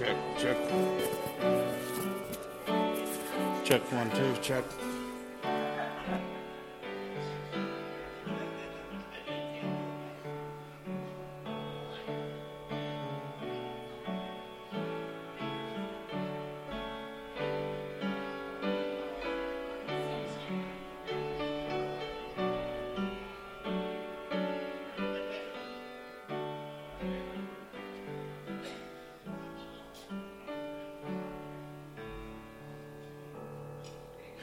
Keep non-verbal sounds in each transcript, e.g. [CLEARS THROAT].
Check, check. Check one, two, check.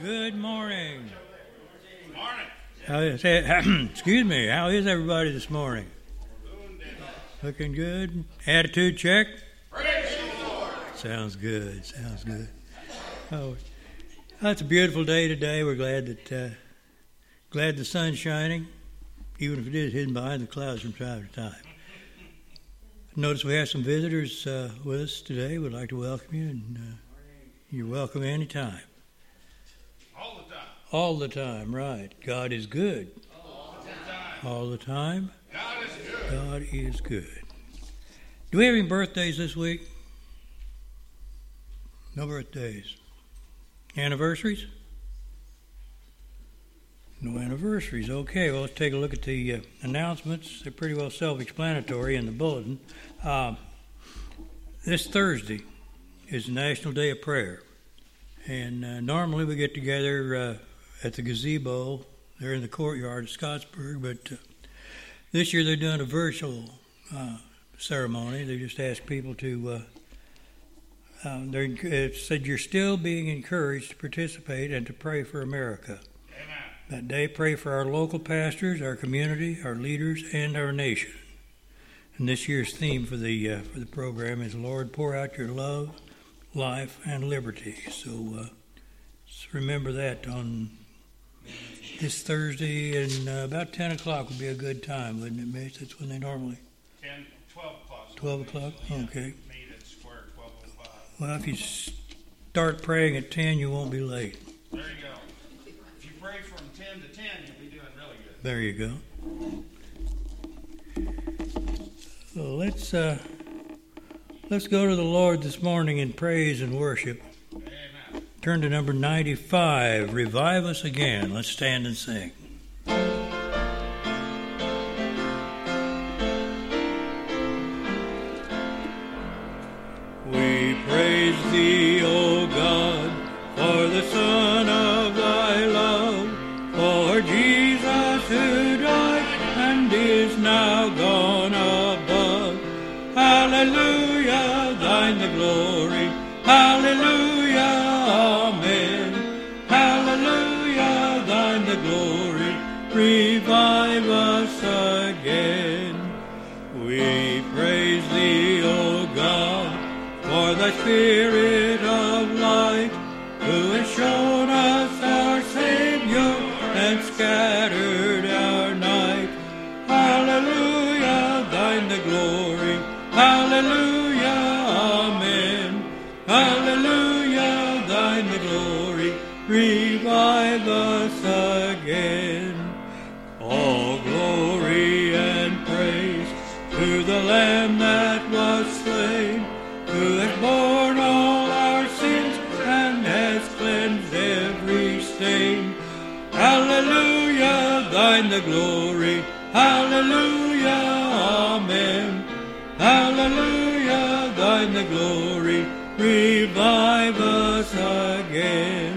Good morning. Morning. [CLEARS THROAT] Excuse me. How is everybody this morning? Looking good. Attitude check. Sounds good. Sounds good. Oh, it's a beautiful day today. We're glad that uh, glad the sun's shining, even if it is hidden behind the clouds from time to time. Notice we have some visitors uh, with us today. We'd like to welcome you, and uh, you're welcome anytime. All the time, right. God is good. All the time. All the time. God is good. God is good. Do we have any birthdays this week? No birthdays. Anniversaries? No anniversaries. Okay, well, let's take a look at the uh, announcements. They're pretty well self explanatory in the bulletin. Uh, this Thursday is National Day of Prayer. And uh, normally we get together uh, at the gazebo there in the courtyard of Scottsburg, but uh, this year they're doing a virtual uh, ceremony. They just ask people to. Uh, um, they said you're still being encouraged to participate and to pray for America. Amen. That day, pray for our local pastors, our community, our leaders, and our nation. And this year's theme for the uh, for the program is "Lord, pour out your love, life, and liberty." So uh, remember that on this Thursday, and uh, about 10 o'clock would be a good time, wouldn't it, Mitch? That's when they normally. 10, 12 o'clock. 12 o'clock? Okay. Meet at Square 12 o'clock. Well, if you start praying at 10, you won't be late. There you go. If you pray from 10 to 10, you'll be doing really good. There you go. So let's uh, let's go to the Lord this morning in praise and worship. Turn to number 95. Revive us again. Let's stand and sing. Stain. Hallelujah, thine the glory. Hallelujah, amen. Hallelujah, thine the glory. Revive us again.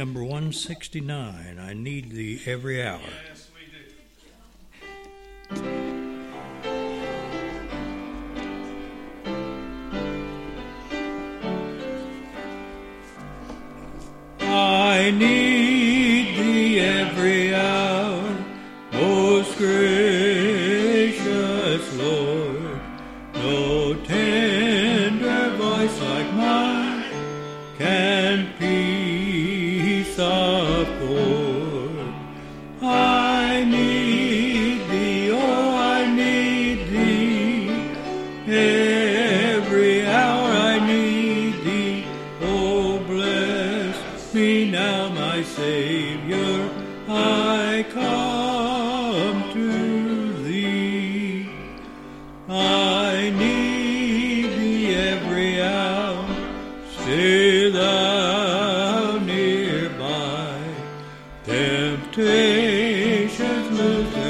Number 169, I need thee every hour. Yes, we do. I need thee every hour, oh, most gracious Temptations lose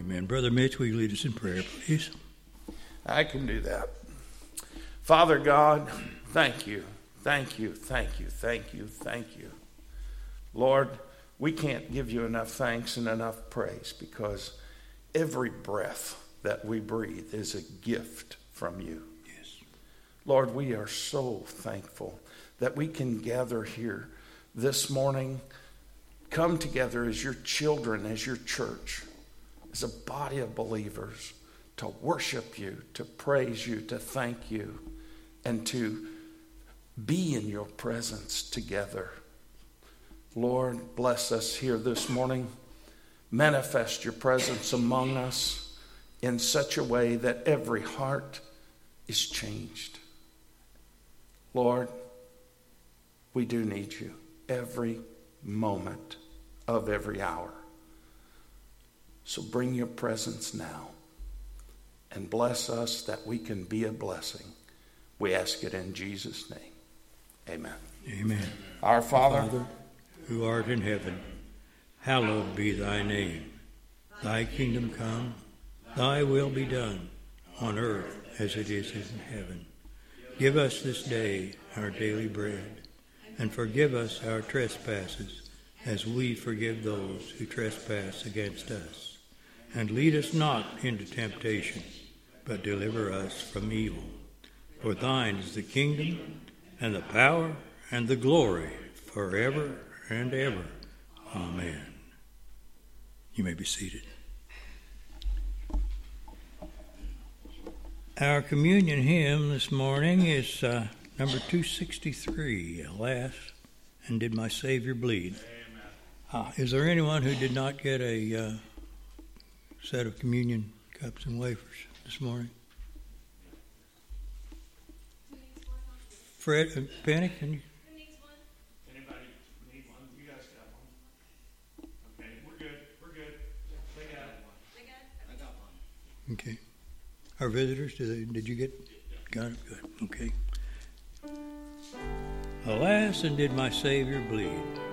Amen. Brother Mitch, will you lead us in prayer, please? I can do that. Father God, thank you, thank you, thank you, thank you, thank you. Lord, we can't give you enough thanks and enough praise because every breath that we breathe is a gift from you. Yes. Lord, we are so thankful that we can gather here this morning, come together as your children, as your church, as a body of believers to worship you, to praise you, to thank you, and to be in your presence together. Lord, bless us here this morning. Manifest your presence among us in such a way that every heart is changed. Lord, we do need you every moment of every hour. So bring your presence now and bless us that we can be a blessing. We ask it in Jesus' name. Amen. Amen. Our Father, Father, who art in heaven, hallowed be thy name. Thy kingdom come, thy will be done, on earth as it is in heaven. Give us this day our daily bread, and forgive us our trespasses, as we forgive those who trespass against us. And lead us not into temptation, but deliver us from evil. For thine is the kingdom, and the power, and the glory, forever and ever. Amen. You may be seated. Our communion hymn this morning is uh, number 263, Alas, and Did My Savior Bleed? Uh, is there anyone who did not get a uh, set of communion cups and wafers this morning? Fred, uh, Penny, can you? Anybody need one? You guys got one? Okay, we're good, we're good. They got one. Okay. Our visitors, did, they, did you get? Got it? Good. Okay. Alas, and did my Savior bleed?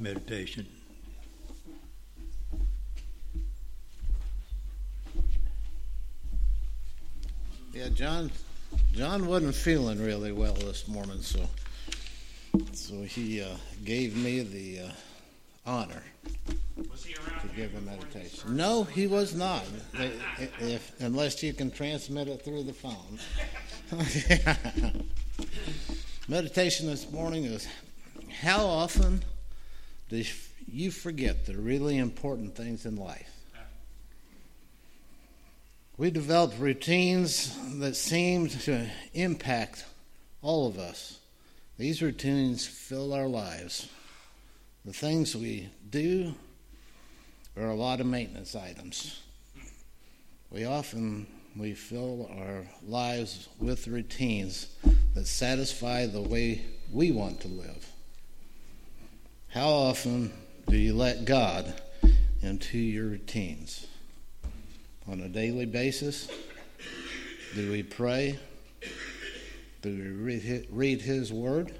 Meditation. Yeah, John. John wasn't feeling really well this morning, so so he uh, gave me the uh, honor Was he to give a meditation. No, he was not. If, unless you can transmit it through the phone. [LAUGHS] meditation this morning is how often do you forget the really important things in life? We develop routines that seem to impact all of us. These routines fill our lives. The things we do are a lot of maintenance items. We often we fill our lives with routines that satisfy the way we want to live. How often do you let God into your routines? On a daily basis? Do we pray? Do we read His Word?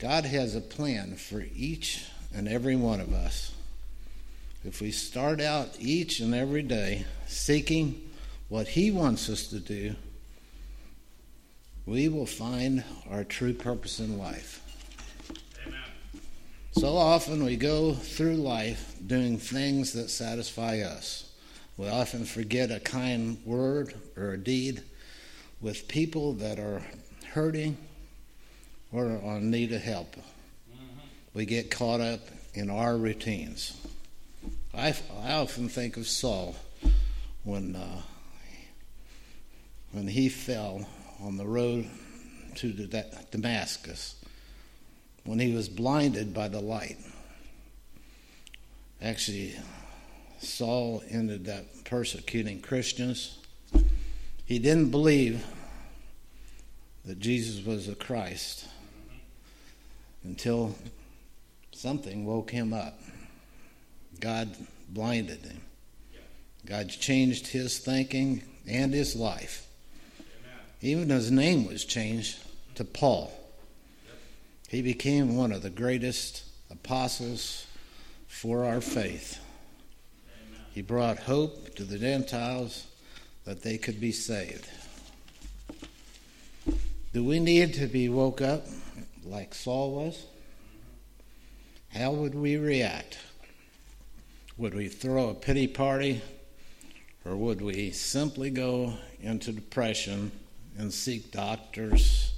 God has a plan for each and every one of us. If we start out each and every day seeking what He wants us to do, we will find our true purpose in life. So often we go through life doing things that satisfy us. We often forget a kind word or a deed with people that are hurting or on need of help. We get caught up in our routines. I, I often think of Saul when uh, when he fell on the road to Damascus when he was blinded by the light. Actually, Saul ended up persecuting Christians. He didn't believe that Jesus was the Christ until something woke him up. God blinded him. God changed his thinking and his life. Even his name was changed to Paul. He became one of the greatest apostles for our faith. He brought hope to the Gentiles that they could be saved. Do we need to be woke up like Saul was? How would we react? Would we throw a pity party or would we simply go into depression and seek doctors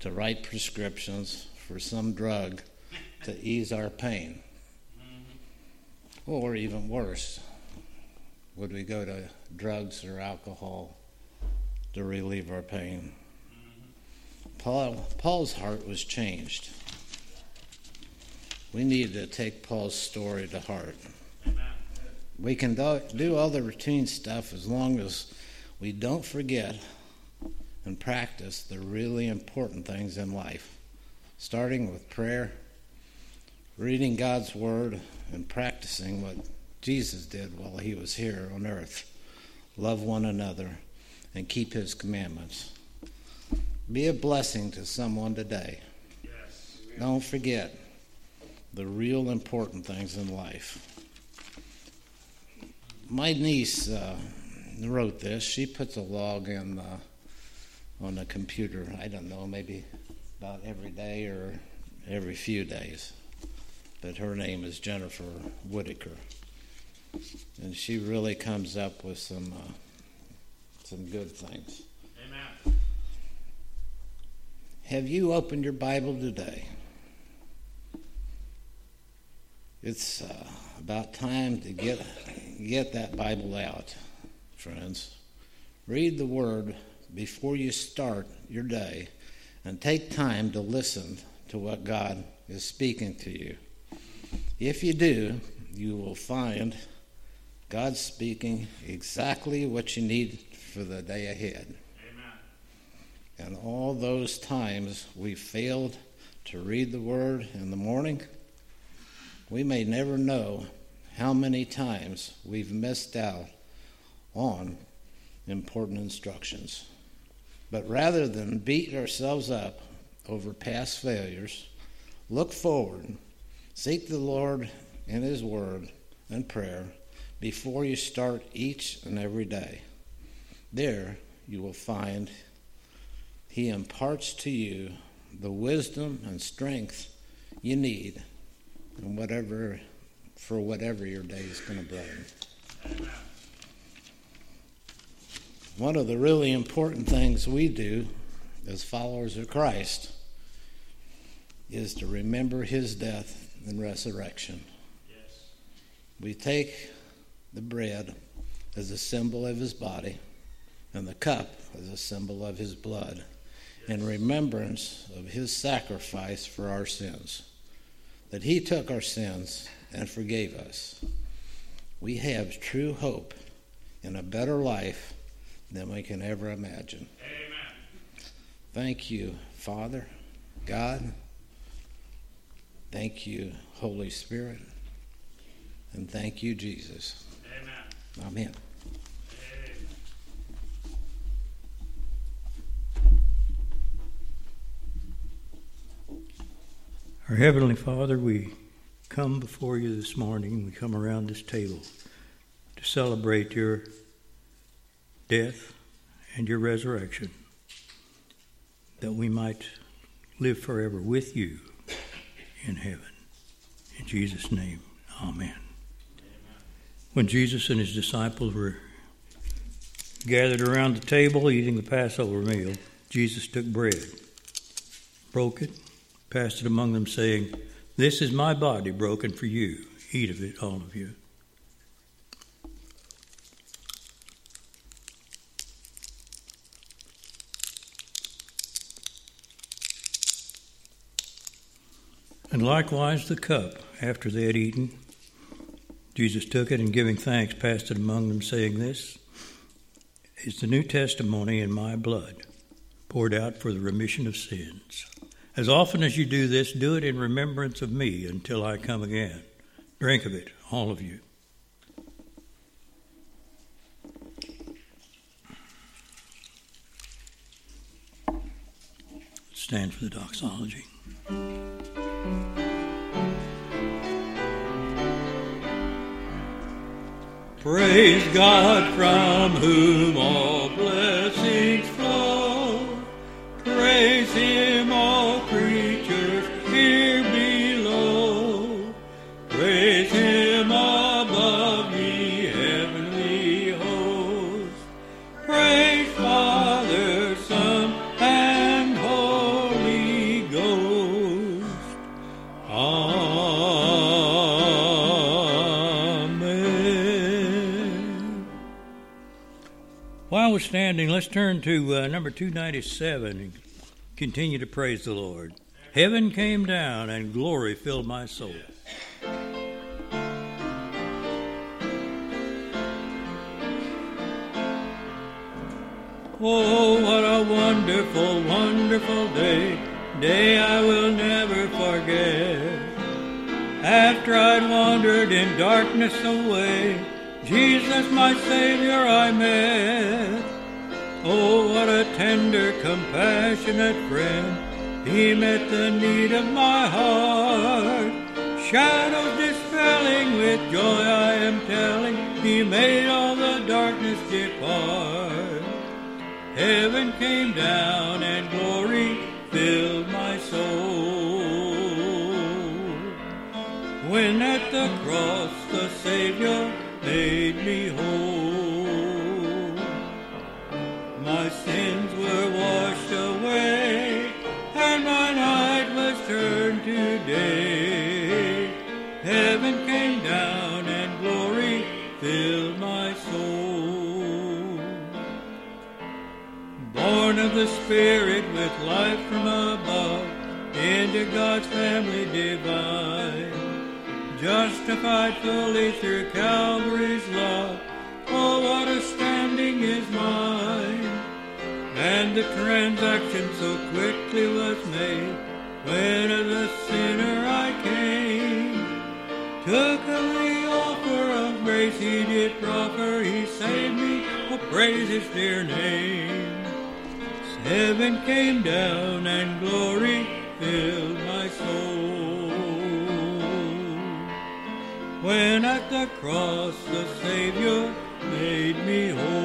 to write prescriptions for some drug to ease our pain? Or even worse, would we go to drugs or alcohol to relieve our pain? Paul, Paul's heart was changed. We need to take Paul's story to heart. We can do, do all the routine stuff as long as we don't forget and practice the really important things in life, starting with prayer, reading God's Word, and practicing what Jesus did while he was here on earth love one another and keep his commandments. Be a blessing to someone today. Yes. Don't forget the real important things in life. my niece uh, wrote this. She puts a log in on the computer. I don't know, maybe about every day or every few days. But her name is Jennifer Whitaker, and she really comes up with some uh, some good things. Amen. Have you opened your Bible today? It's uh, about time to get get that Bible out, friends. Read the Word before you start your day, and take time to listen to what God is speaking to you. If you do, you will find God speaking exactly what you need for the day ahead. Amen. And all those times we failed to read the Word in the morning, we may never know how many times we've missed out on important instructions. But rather than beat ourselves up over past failures, look forward, seek the Lord in His Word and prayer before you start each and every day. There you will find He imparts to you the wisdom and strength you need and whatever for whatever your day is going to bring. One of the really important things we do as followers of Christ is to remember his death and resurrection. Yes. We take the bread as a symbol of his body and the cup as a symbol of his blood in remembrance of his sacrifice for our sins. That he took our sins and forgave us. We have true hope in a better life than we can ever imagine. Amen. Thank you, Father, God. Thank you, Holy Spirit. And thank you, Jesus. Amen. Amen. Amen. Our Heavenly Father, we come before you this morning. We come around this table to celebrate your death and your resurrection, that we might live forever with you in heaven. In Jesus' name, amen. When Jesus and his disciples were gathered around the table eating the Passover meal, Jesus took bread, broke it, passed it among them, saying, This is my body broken for you. Eat of it, all of you. Likewise the cup, after they had eaten, Jesus took it and giving thanks, passed it among them, saying, This is the New Testament in my blood, poured out for the remission of sins. As often as you do this, do it in remembrance of me until I come again. Drink of it, all of you. Stand for the doxology. Praise God from whom all let's turn to uh, number 297 and continue to praise the Lord. Heaven came down and glory filled my soul. Oh, what a wonderful, wonderful day, day I will never forget. After I'd wandered in darkness away, Jesus, my Savior, I met. Oh, what a tender, compassionate friend. He met the need of my heart. Shadows dispelling with joy, I am telling, He made all the darkness depart. Heaven came down and glory filled my soul. When at the cross the Savior made me whole, day. Heaven came down and glory filled my soul. Born of the Spirit with life from above, into God's family divine. Justified fully through Calvary's love, oh what a standing is mine. And the transaction so quickly was made, when as a sinner I came. Took of the offer of grace he did proffer, he saved me, oh praise his dear name. Heaven came down and glory filled my soul. When at the cross the Savior made me whole,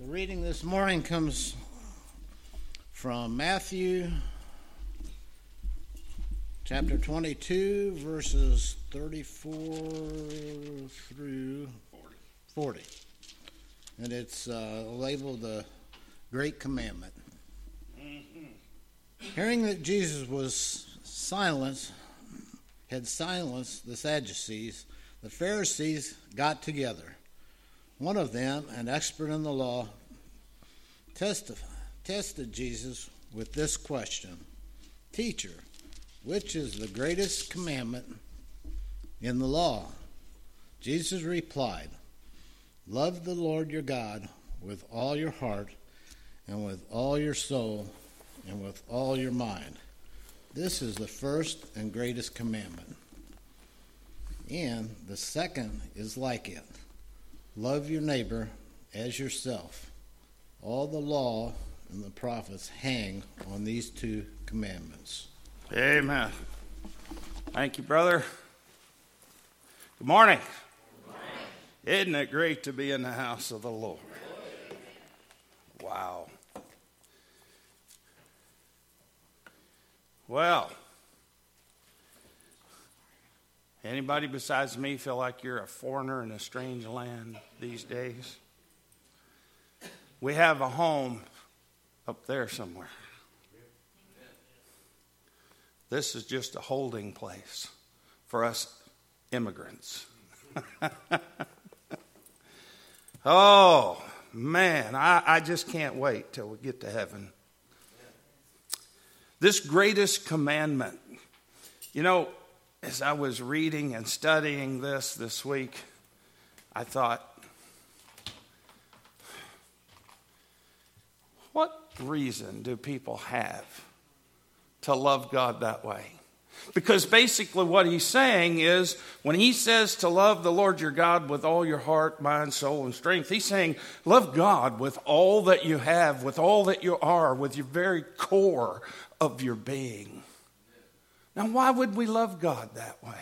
The reading this morning comes from Matthew chapter 22, verses 34 through 40. And it's uh, labeled the Great Commandment. Hearing that Jesus was silenced, had silenced the Sadducees, the Pharisees got together. One of them, an expert in the law, tested, tested Jesus with this question Teacher, which is the greatest commandment in the law? Jesus replied, Love the Lord your God with all your heart, and with all your soul, and with all your mind. This is the first and greatest commandment. And the second is like it love your neighbor as yourself. All the law and the prophets hang on these two commandments. Amen. Thank you, brother. Good morning. Isn't it great to be in the house of the Lord? Wow. Well, anybody besides me feel like you're a foreigner in a strange land these days? We have a home up there somewhere. This is just a holding place for us immigrants. [LAUGHS] oh, man, I, I just can't wait till we get to heaven. This greatest commandment. You know, as I was reading and studying this this week, I thought, what reason do people have to love God that way? Because basically, what he's saying is when he says to love the Lord your God with all your heart, mind, soul, and strength, he's saying love God with all that you have, with all that you are, with your very core of your being. Now, why would we love God that way?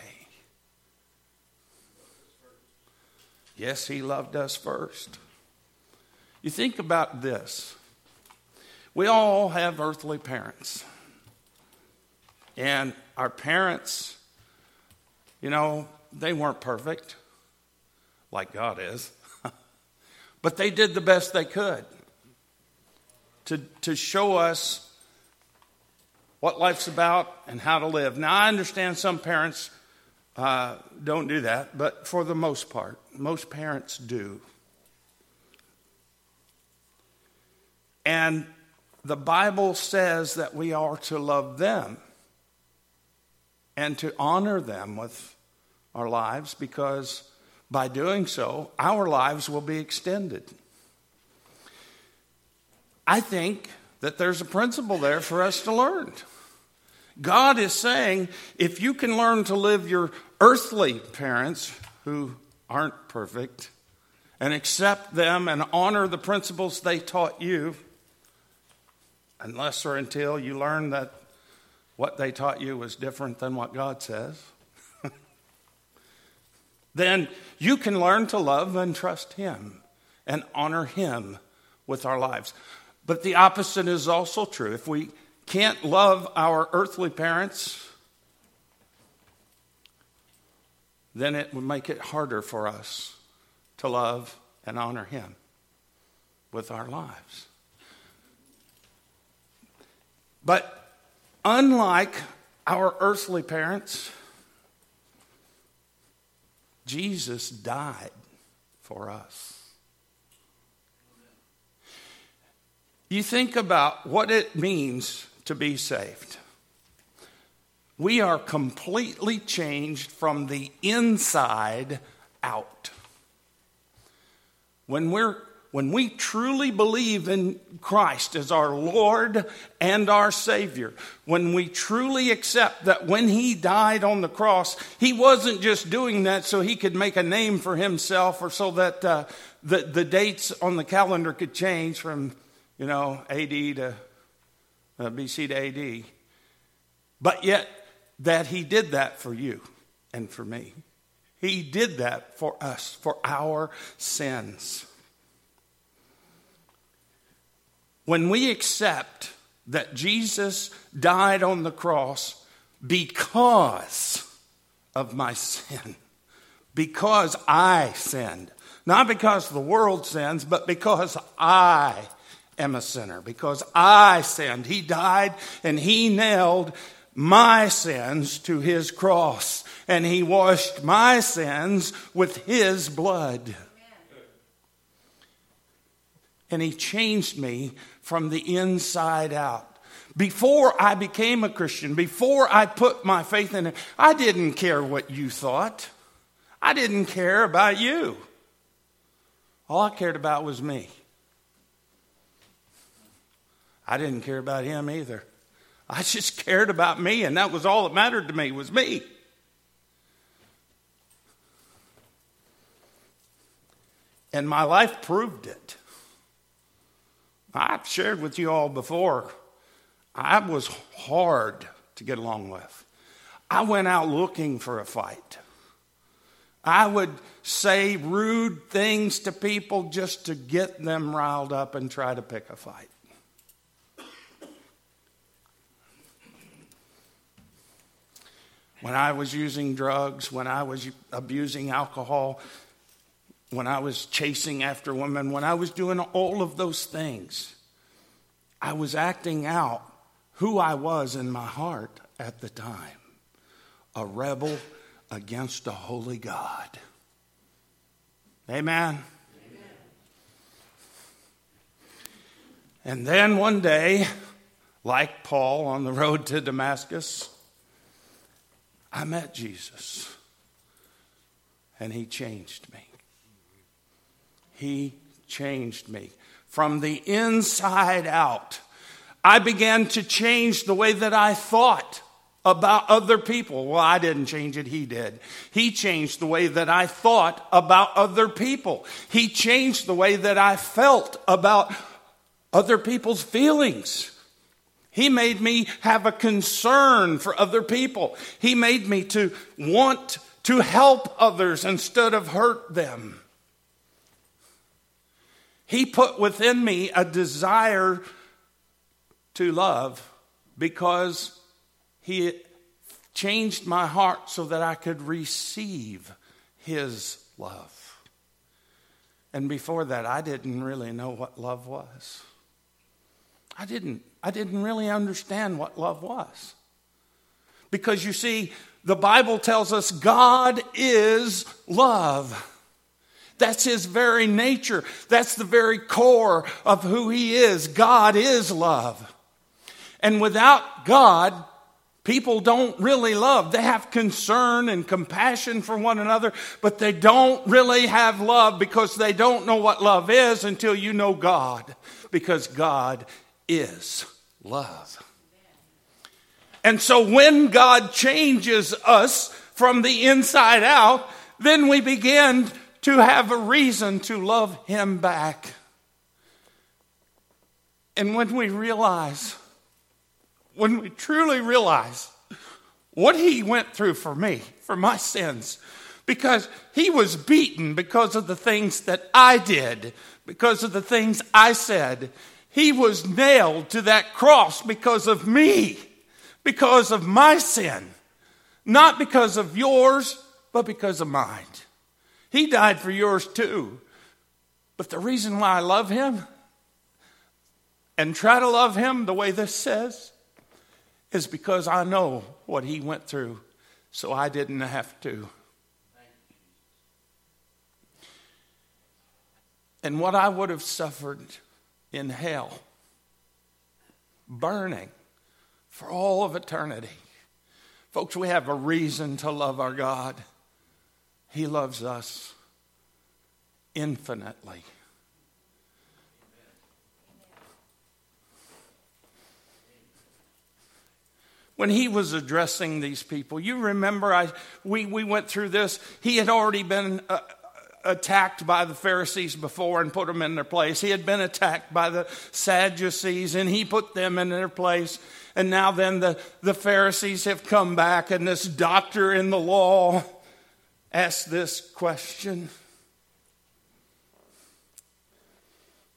Yes, he loved us first. You think about this. We all have earthly parents. And our parents, you know, they weren't perfect like God is, [LAUGHS] but they did the best they could to, to show us what life's about and how to live. Now, I understand some parents uh, don't do that, but for the most part, most parents do. And the Bible says that we are to love them and to honor them with our lives because by doing so, our lives will be extended. I think that there's a principle there for us to learn. God is saying if you can learn to live your earthly parents who aren't perfect and accept them and honor the principles they taught you, unless or until you learn that what they taught you was different than what God says, [LAUGHS] then you can learn to love and trust Him and honor Him with our lives. But the opposite is also true. If we can't love our earthly parents, then it would make it harder for us to love and honor Him with our lives. But Unlike our earthly parents, Jesus died for us. You think about what it means to be saved. We are completely changed from the inside out. When we're when we truly believe in Christ as our Lord and our Savior, when we truly accept that when He died on the cross, He wasn't just doing that so He could make a name for Himself or so that uh, the, the dates on the calendar could change from, you know, AD to uh, BC to AD, but yet that He did that for you and for me. He did that for us, for our sins. When we accept that Jesus died on the cross because of my sin, because I sinned, not because the world sins, but because I am a sinner, because I sinned. He died and He nailed my sins to His cross, and He washed my sins with His blood. And He changed me from the inside out. Before I became a Christian, before I put my faith in it, I didn't care what you thought. I didn't care about you. All I cared about was me. I didn't care about him either. I [LAUGHS] just cared about me, and that was all that mattered to me was me. And my life proved it. I've shared with you all before, I was hard to get along with. I went out looking for a fight. I would say rude things to people just to get them riled up and try to pick a fight. When I was using drugs, when I was abusing alcohol, when I was chasing after women, when I was doing all of those things, I was acting out who I was in my heart at the time a rebel against a holy God. Amen. Amen. And then one day, like Paul on the road to Damascus, I met Jesus and he changed me. He changed me from the inside out. I began to change the way that I thought about other people. Well, I didn't change it, he did. He changed the way that I thought about other people. He changed the way that I felt about other people's feelings. He made me have a concern for other people. He made me to want to help others instead of hurt them. He put within me a desire to love because He changed my heart so that I could receive His love. And before that, I didn't really know what love was. I didn't, I didn't really understand what love was. Because you see, the Bible tells us God is love. That's his very nature. That's the very core of who he is. God is love. And without God, people don't really love. They have concern and compassion for one another, but they don't really have love because they don't know what love is until you know God, because God is love. And so when God changes us from the inside out, then we begin to have a reason to love Him back. And when we realize, when we truly realize what He went through for me, for my sins, because He was beaten because of the things that I did, because of the things I said. He was nailed to that cross because of me, because of my sin, not because of yours, but because of mine. He died for yours too. But the reason why I love him and try to love him the way this says is because I know what he went through, so I didn't have to. And what I would have suffered in hell, burning for all of eternity. Folks, we have a reason to love our God. He loves us infinitely. When he was addressing these people, you remember I, we, we went through this. He had already been uh, attacked by the Pharisees before and put them in their place. He had been attacked by the Sadducees and he put them in their place. And now then the, the Pharisees have come back and this doctor in the law asked this question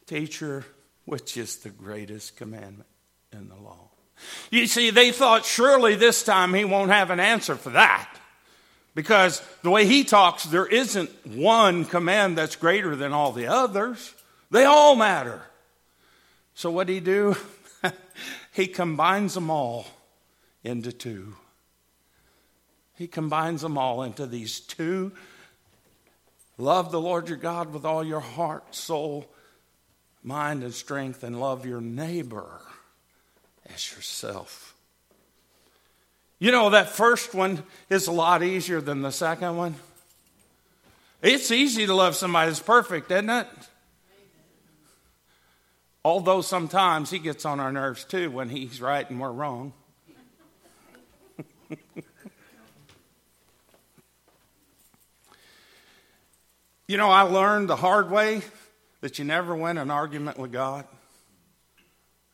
Teacher, which is the greatest commandment in the law? You see, they thought surely this time he won't have an answer for that. Because the way he talks, there isn't one command that's greater than all the others. They all matter. So what did he do? [LAUGHS] he combines them all into two. He combines them all into these two. Love the Lord your God with all your heart, soul, mind, and strength, and love your neighbor as yourself. You know, that first one is a lot easier than the second one. It's easy to love somebody that's perfect, isn't it? Although sometimes he gets on our nerves too when he's right and we're wrong. [LAUGHS] You know, I learned the hard way that you never win an argument with God.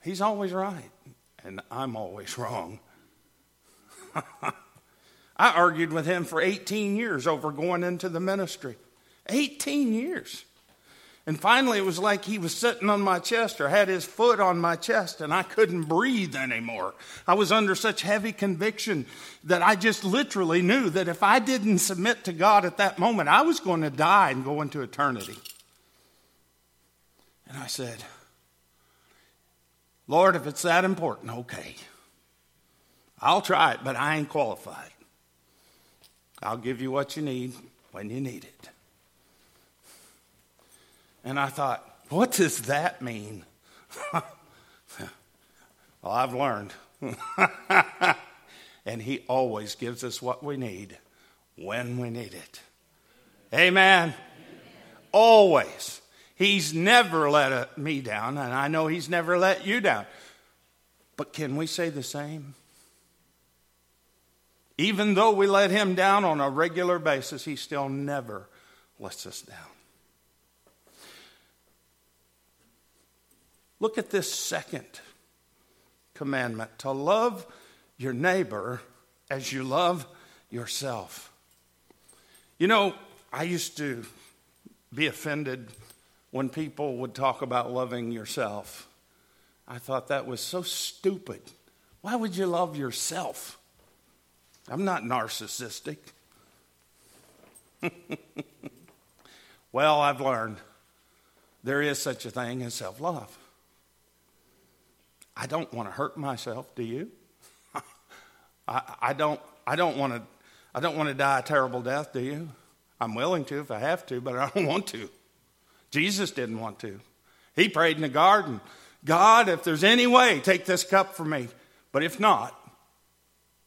He's always right, and I'm always wrong. [LAUGHS] I argued with him for 18 years over going into the ministry. 18 years. And finally, it was like he was sitting on my chest or had his foot on my chest, and I couldn't breathe anymore. I was under such heavy conviction that I just literally knew that if I didn't submit to God at that moment, I was going to die and go into eternity. And I said, Lord, if it's that important, okay. I'll try it, but I ain't qualified. I'll give you what you need when you need it. And I thought, what does that mean? [LAUGHS] well, I've learned. [LAUGHS] and He always gives us what we need when we need it. Amen. Amen. Always. He's never let uh, me down, and I know He's never let you down. But can we say the same? Even though we let Him down on a regular basis, He still never lets us down. Look at this second commandment to love your neighbor as you love yourself. You know, I used to be offended when people would talk about loving yourself. I thought that was so stupid. Why would you love yourself? I'm not narcissistic. [LAUGHS] well, I've learned there is such a thing as self love. I don't want to hurt myself, do you? [LAUGHS] I, I, don't, I don't want to I don't want to die a terrible death, do you? I'm willing to if I have to, but I don't [LAUGHS] want to. Jesus didn't want to. He prayed in the garden God, if there's any way, take this cup from me. But if not,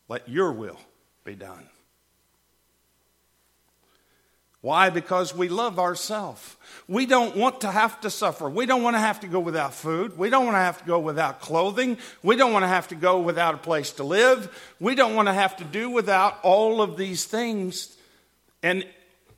let your will be done. Why? Because we love ourselves. We don't want to have to suffer. We don't want to have to go without food. We don't want to have to go without clothing. We don't want to have to go without a place to live. We don't want to have to do without all of these things. And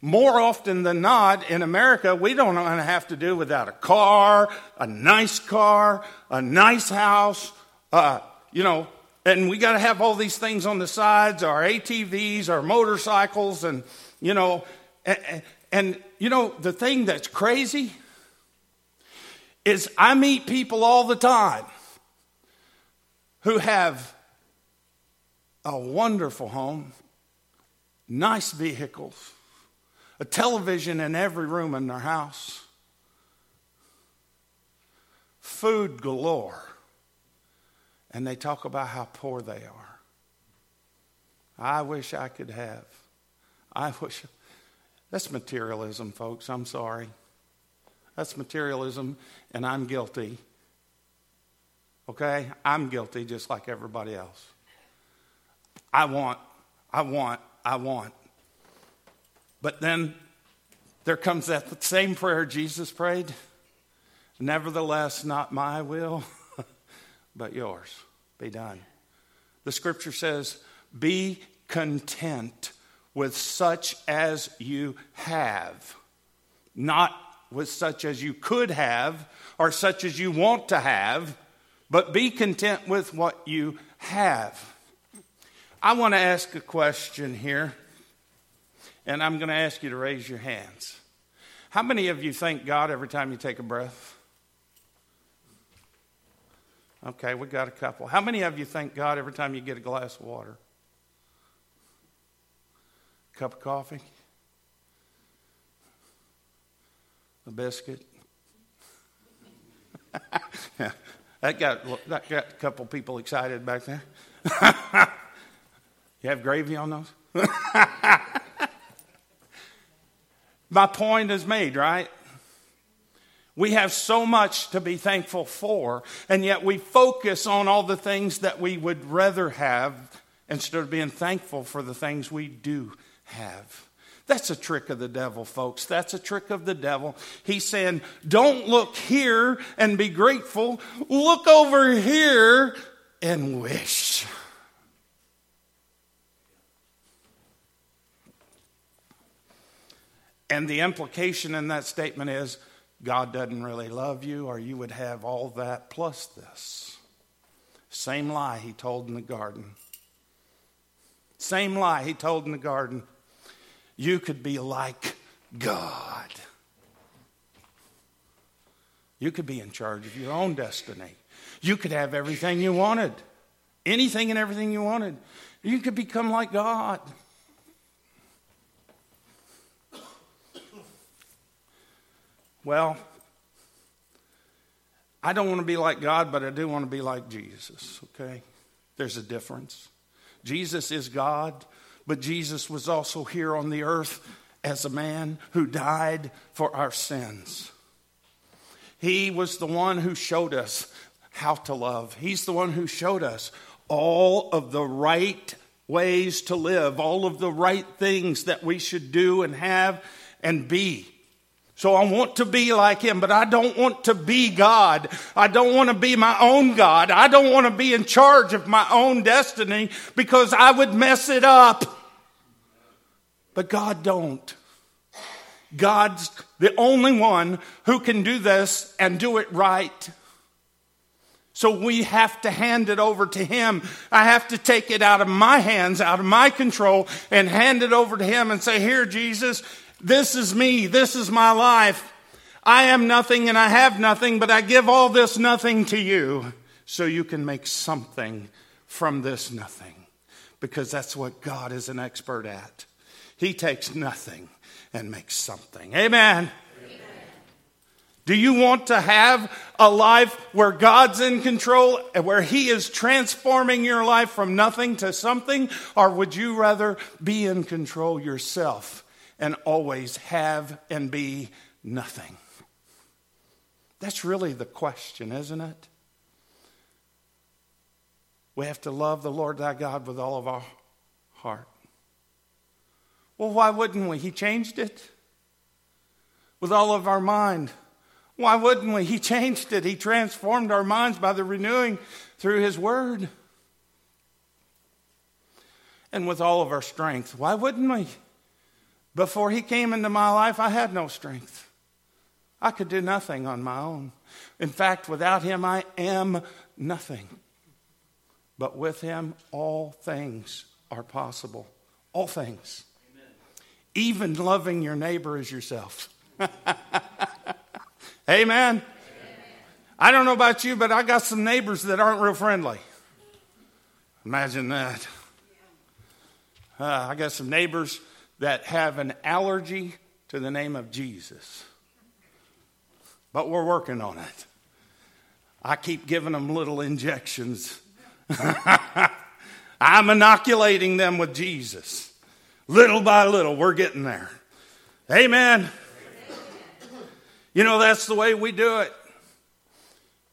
more often than not in America, we don't want to have to do without a car, a nice car, a nice house, uh, you know, and we got to have all these things on the sides our ATVs, our motorcycles, and, you know, and, and, you know, the thing that's crazy is I meet people all the time who have a wonderful home, nice vehicles, a television in every room in their house, food galore, and they talk about how poor they are. I wish I could have. I wish. That's materialism, folks. I'm sorry. That's materialism, and I'm guilty. Okay? I'm guilty just like everybody else. I want, I want, I want. But then there comes that same prayer Jesus prayed. Nevertheless, not my will, [LAUGHS] but yours be done. The scripture says, Be content with such as you have, not with such as you could have or such as you want to have, but be content with what you have. I want to ask a question here, and I'm going to ask you to raise your hands. How many of you thank God every time you take a breath? Okay, we got a couple. How many of you thank God every time you get a glass of water? cup of coffee, a biscuit. [LAUGHS] that got that got a couple people excited back there. [LAUGHS] you have gravy on those? [LAUGHS] My point is made, right? We have so much to be thankful for, and yet we focus on all the things that we would rather have instead of being thankful for the things we do have. That's a trick of the devil, folks. That's a trick of the devil. He's saying, don't look here and be grateful. Look over here and wish. And the implication in that statement is God doesn't really love you, or you would have all that plus this. Same lie he told in the garden. Same lie he told in the garden you could be like God. You could be in charge of your own destiny. You could have everything you wanted, anything and everything you wanted. You could become like God. Well, I don't want to be like God, but I do want to be like Jesus, okay? There's a difference. Jesus is God, but Jesus was also here on the earth as a man who died for our sins. He was the one who showed us how to love. He's the one who showed us all of the right ways to live, all of the right things that we should do and have and be, So I want to be like him, but I don't want to be God. I don't want to be my own God. I don't want to be in charge of my own destiny because I would mess it up. But God don't. God's the only one who can do this and do it right. So we have to hand it over to Him. I have to take it out of my hands, out of my control, and hand it over to Him and say, Here, Jesus, this is me. This is my life. I am nothing and I have nothing, but I give all this nothing to you so you can make something from this nothing. Because that's what God is an expert at. He takes nothing and makes something. Amen. Do you want to have a life where God's in control, and where He is transforming your life from nothing to something? Or would you rather be in control yourself and always have and be nothing? That's really the question, isn't it? We have to love the Lord thy God with all of our heart. Well, why wouldn't we? He changed it with all of our mind. Why wouldn't we? He changed it. He transformed our minds by the renewing through His Word. And with all of our strength. Why wouldn't we? Before He came into my life, I had no strength. I could do nothing on my own. In fact, without Him, I am nothing. But with Him, all things are possible. All things. Amen. Even loving your neighbor as yourself. [LAUGHS] Amen. I don't know about you, but I got some neighbors that aren't real friendly. Imagine that. Uh, I got some neighbors that have an allergy to the name of Jesus. But we're working on it. I keep giving them little injections. [LAUGHS] I'm inoculating them with Jesus. Little by little, we're getting there. Amen. You know, that's the way we do it.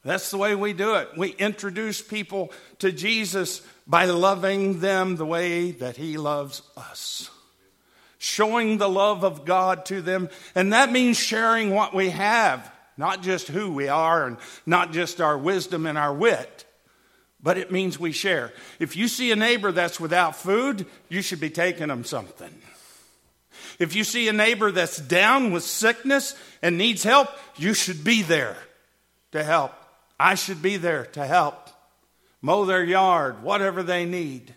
That's the way we do it. We introduce people to Jesus by loving them the way that He loves us, showing the love of God to them. And that means sharing what we have, not just who we are and not just our wisdom and our wit, but it means we share. If you see a neighbor that's without food, you should be taking them something. If you see a neighbor that's down with sickness and needs help, you should be there to help. I should be there to help. Mow their yard, whatever they need.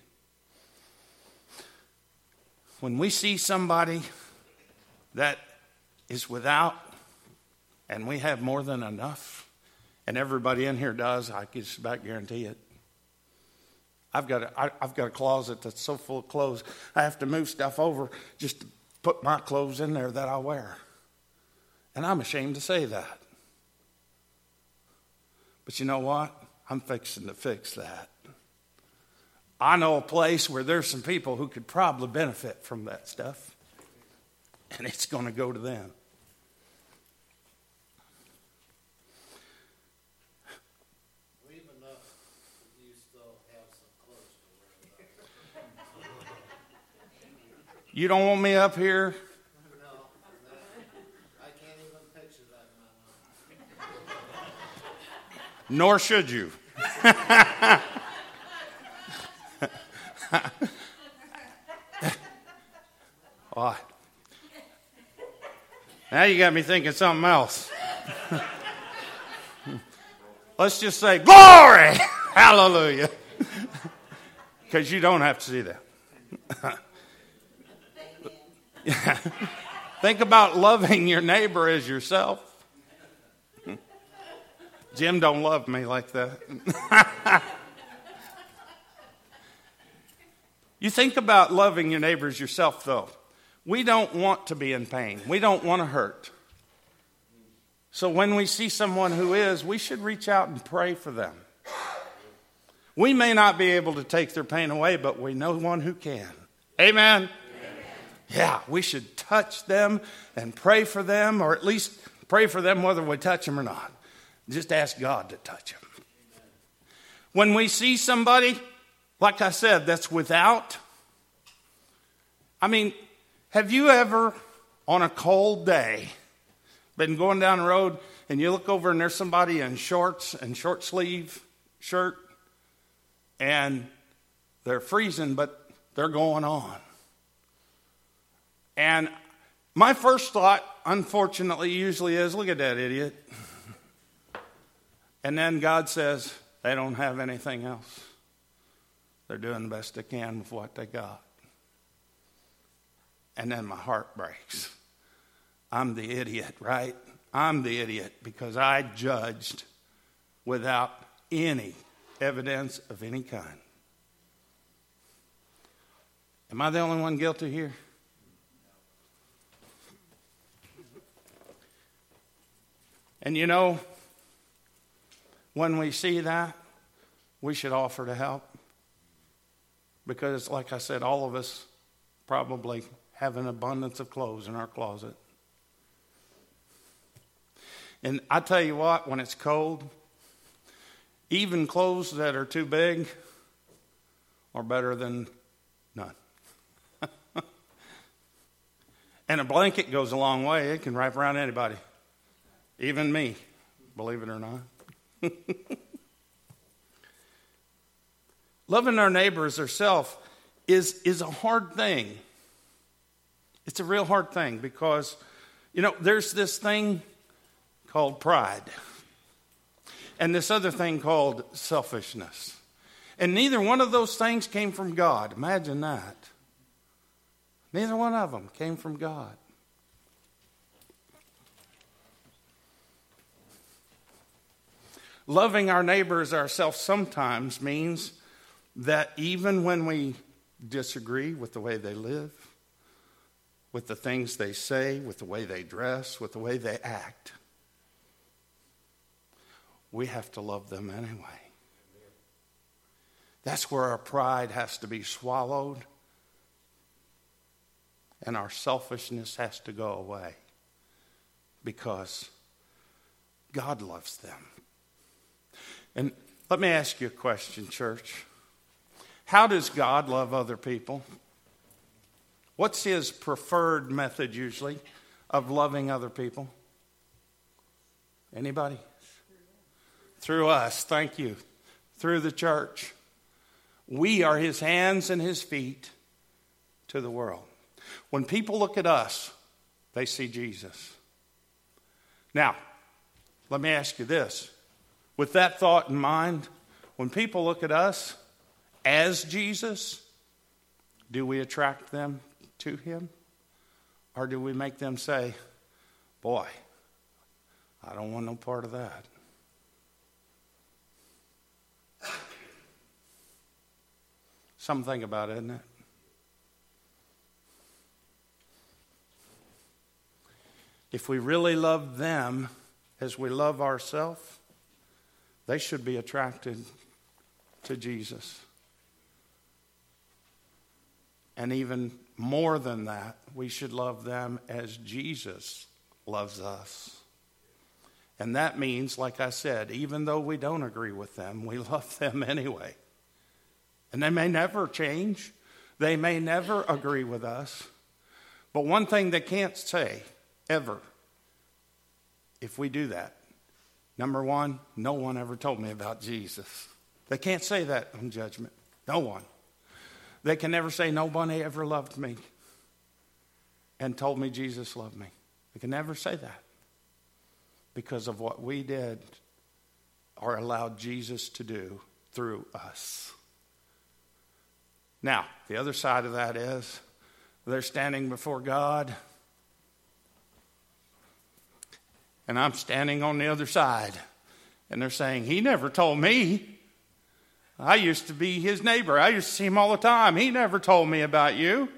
When we see somebody that is without and we have more than enough, and everybody in here does, I can just about guarantee it. I've got a, I've got a closet that's so full of clothes, I have to move stuff over just to put my clothes in there that I wear. And I'm ashamed to say that. But you know what? I'm fixing to fix that. I know a place where there's some people who could probably benefit from that stuff, and it's going to go to them. You don't want me up here? No, I can't even picture that Nor should you. [LAUGHS] [LAUGHS] oh. Now you got me thinking something else. [LAUGHS] Let's just say, Glory! [LAUGHS] Hallelujah. Because you don't have to see that. Think about loving your neighbor as yourself. Jim don't love me like that. You think about loving your neighbors yourself though. We don't want to be in pain. We don't want to hurt. So when we see someone who is, we should reach out and pray for them. We may not be able to take their pain away, but we know one who can. Amen. Yeah, we should touch them and pray for them, or at least pray for them whether we touch them or not. Just ask God to touch them. When we see somebody, like I said, that's without, I mean, have you ever on a cold day Been going down the road and you look over and there's somebody in shorts and short sleeve shirt and they're freezing, but they're going on. And my first thought, unfortunately, usually is look at that idiot. And then God says, they don't have anything else. They're doing the best they can with what they got. And then my heart breaks. I'm the idiot, right? I'm the idiot because I judged without any evidence of any kind. Am I the only one guilty here? And you know, when we see that, we should offer to help. Because, like I said, all of us probably have an abundance of clothes in our closet. And I tell you what, when it's cold, even clothes that are too big are better than none. [LAUGHS] and a blanket goes a long way, it can wrap around anybody, even me, believe it or not. [LAUGHS] Loving our neighbors ourselves is, is a hard thing. It's a real hard thing because, you know, there's this thing called pride and this other thing called selfishness. And neither one of those things came from God. Imagine that. Neither one of them came from God. Loving our neighbors ourselves sometimes means that even when we disagree with the way they live, with the things they say, with the way they dress, with the way they act, we have to love them anyway. That's where our pride has to be swallowed and our selfishness has to go away because God loves them. And let me ask you a question, church. How does God love other people? What's his preferred method usually of loving other people? Anybody? Through us, thank you. Through the church. We are his hands and his feet to the world. When people look at us, they see Jesus. Now, let me ask you this with that thought in mind, when people look at us as Jesus, do we attract them to Him? Or do we make them say, Boy, I don't want no part of that? Something about it, isn't it? If we really love them as we love ourselves, they should be attracted to Jesus. And even more than that, we should love them as Jesus loves us. And that means, like I said, even though we don't agree with them, we [LAUGHS] love them anyway. And they may never change, they may never agree with us. But one thing they can't say, ever, if we do that, Number one, no one ever told me about Jesus. They can't say that on judgment. No one. They can never say, Nobody ever loved me and told me Jesus loved me. They can never say that because of what we did or allowed Jesus to do through us. Now, the other side of that is they're standing before God and I'm standing on the other side. And they're saying, He never told me. I used to be his neighbor. I used to see him all the time. He never told me about you.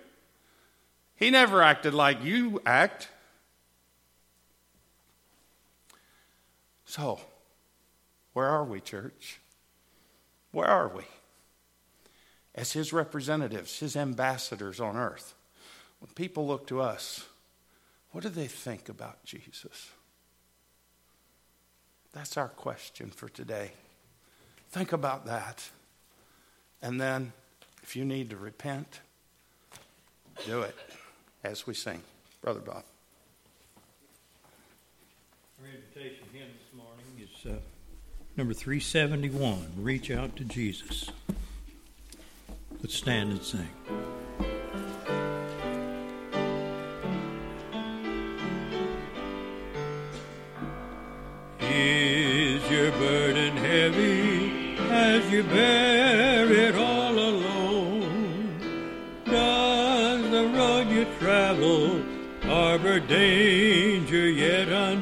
He never acted like you act. So, where are we, church? Where are we? As his representatives, his ambassadors on earth, when people look to us, what do they think about Jesus? That's our question for today. Think about that. And then, if you need to repent, do it as we sing. Brother Bob. Our invitation hymn this morning is uh, number 371 Reach Out to Jesus. Let's stand and sing. you bear it all alone? Does the road you travel harbor danger yet unknown?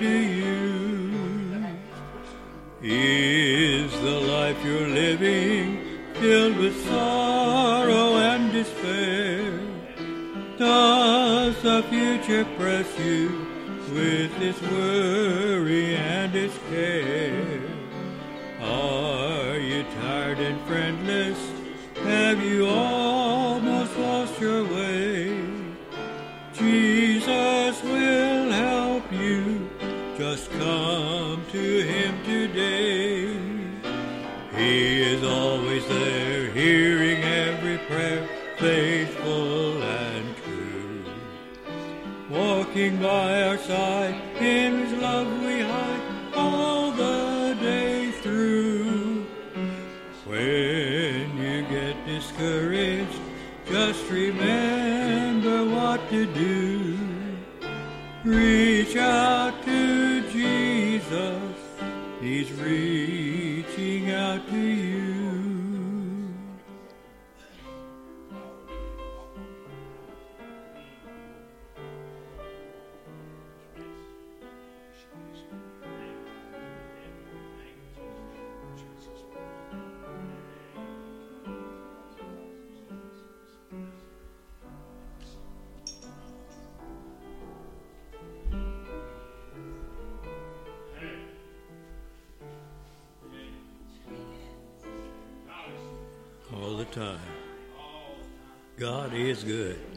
to you? Is the life you're living filled with sorrow and despair? Does the future press you with its worry and its care? Are you tired and friendless? Have you almost lost your way? to Him today. He is always there, hearing every prayer, faithful and true. Walking by our side, in His love we hide all the day through. When you get discouraged, just remember what to do. Read real. good.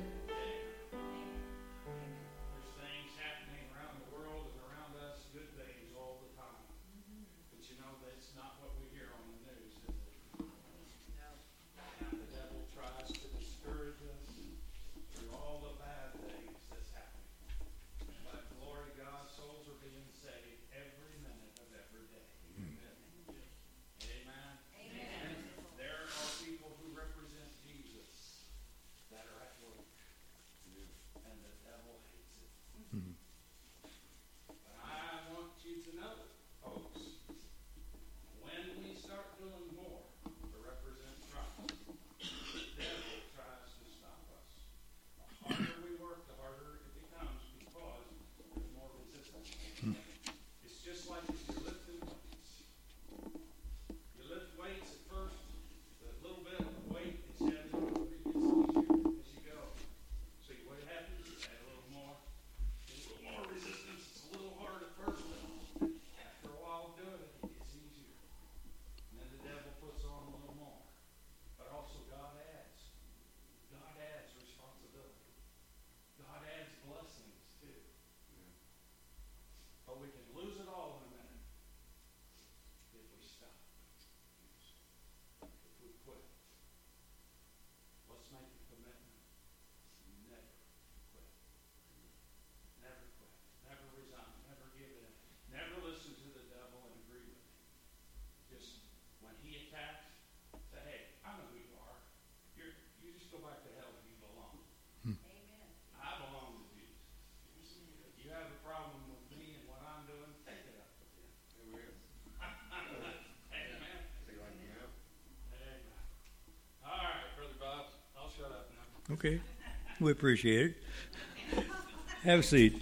Okay. We appreciate it. Have a seat.